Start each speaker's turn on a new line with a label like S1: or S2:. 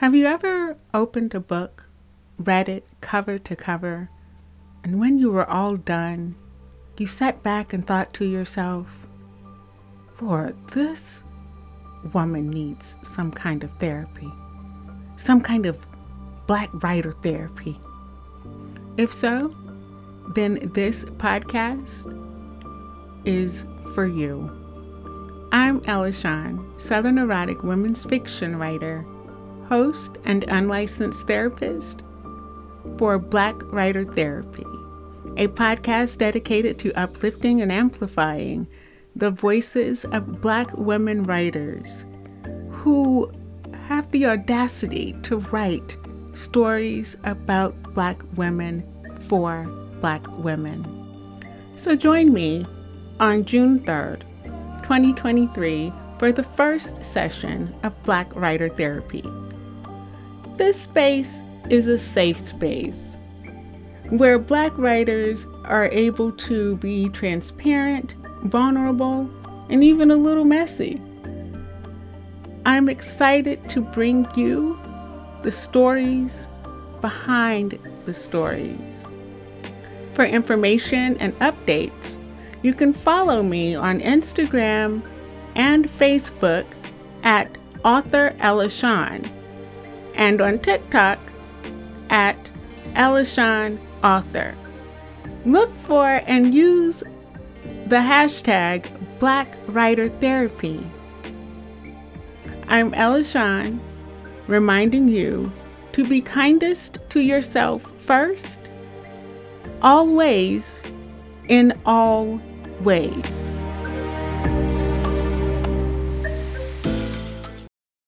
S1: Have you ever opened a book, read it cover to cover, and when you were all done, you sat back and thought to yourself, Lord, this woman needs some kind of therapy, some kind of black writer therapy? If so, then this podcast is for you. I'm Ella Shawn, Southern erotic women's fiction writer host, and unlicensed therapist for Black Writer Therapy, a podcast dedicated to uplifting and amplifying the voices of Black women writers who have the audacity to write stories about Black women for Black women. So join me on June 3rd, 2023, for the first session of Black Writer Therapy. This space is a safe space where Black writers are able to be transparent, vulnerable, and even a little messy. I'm excited to bring you the stories behind the stories. For information and updates, you can follow me on Instagram and Facebook at author Ella Shawn and on TikTok at Ella Shawn Author. Look for and use the hashtag Black Writer Therapy. I'm Ella Shawn, reminding you to be kindest to yourself first, always, in all ways.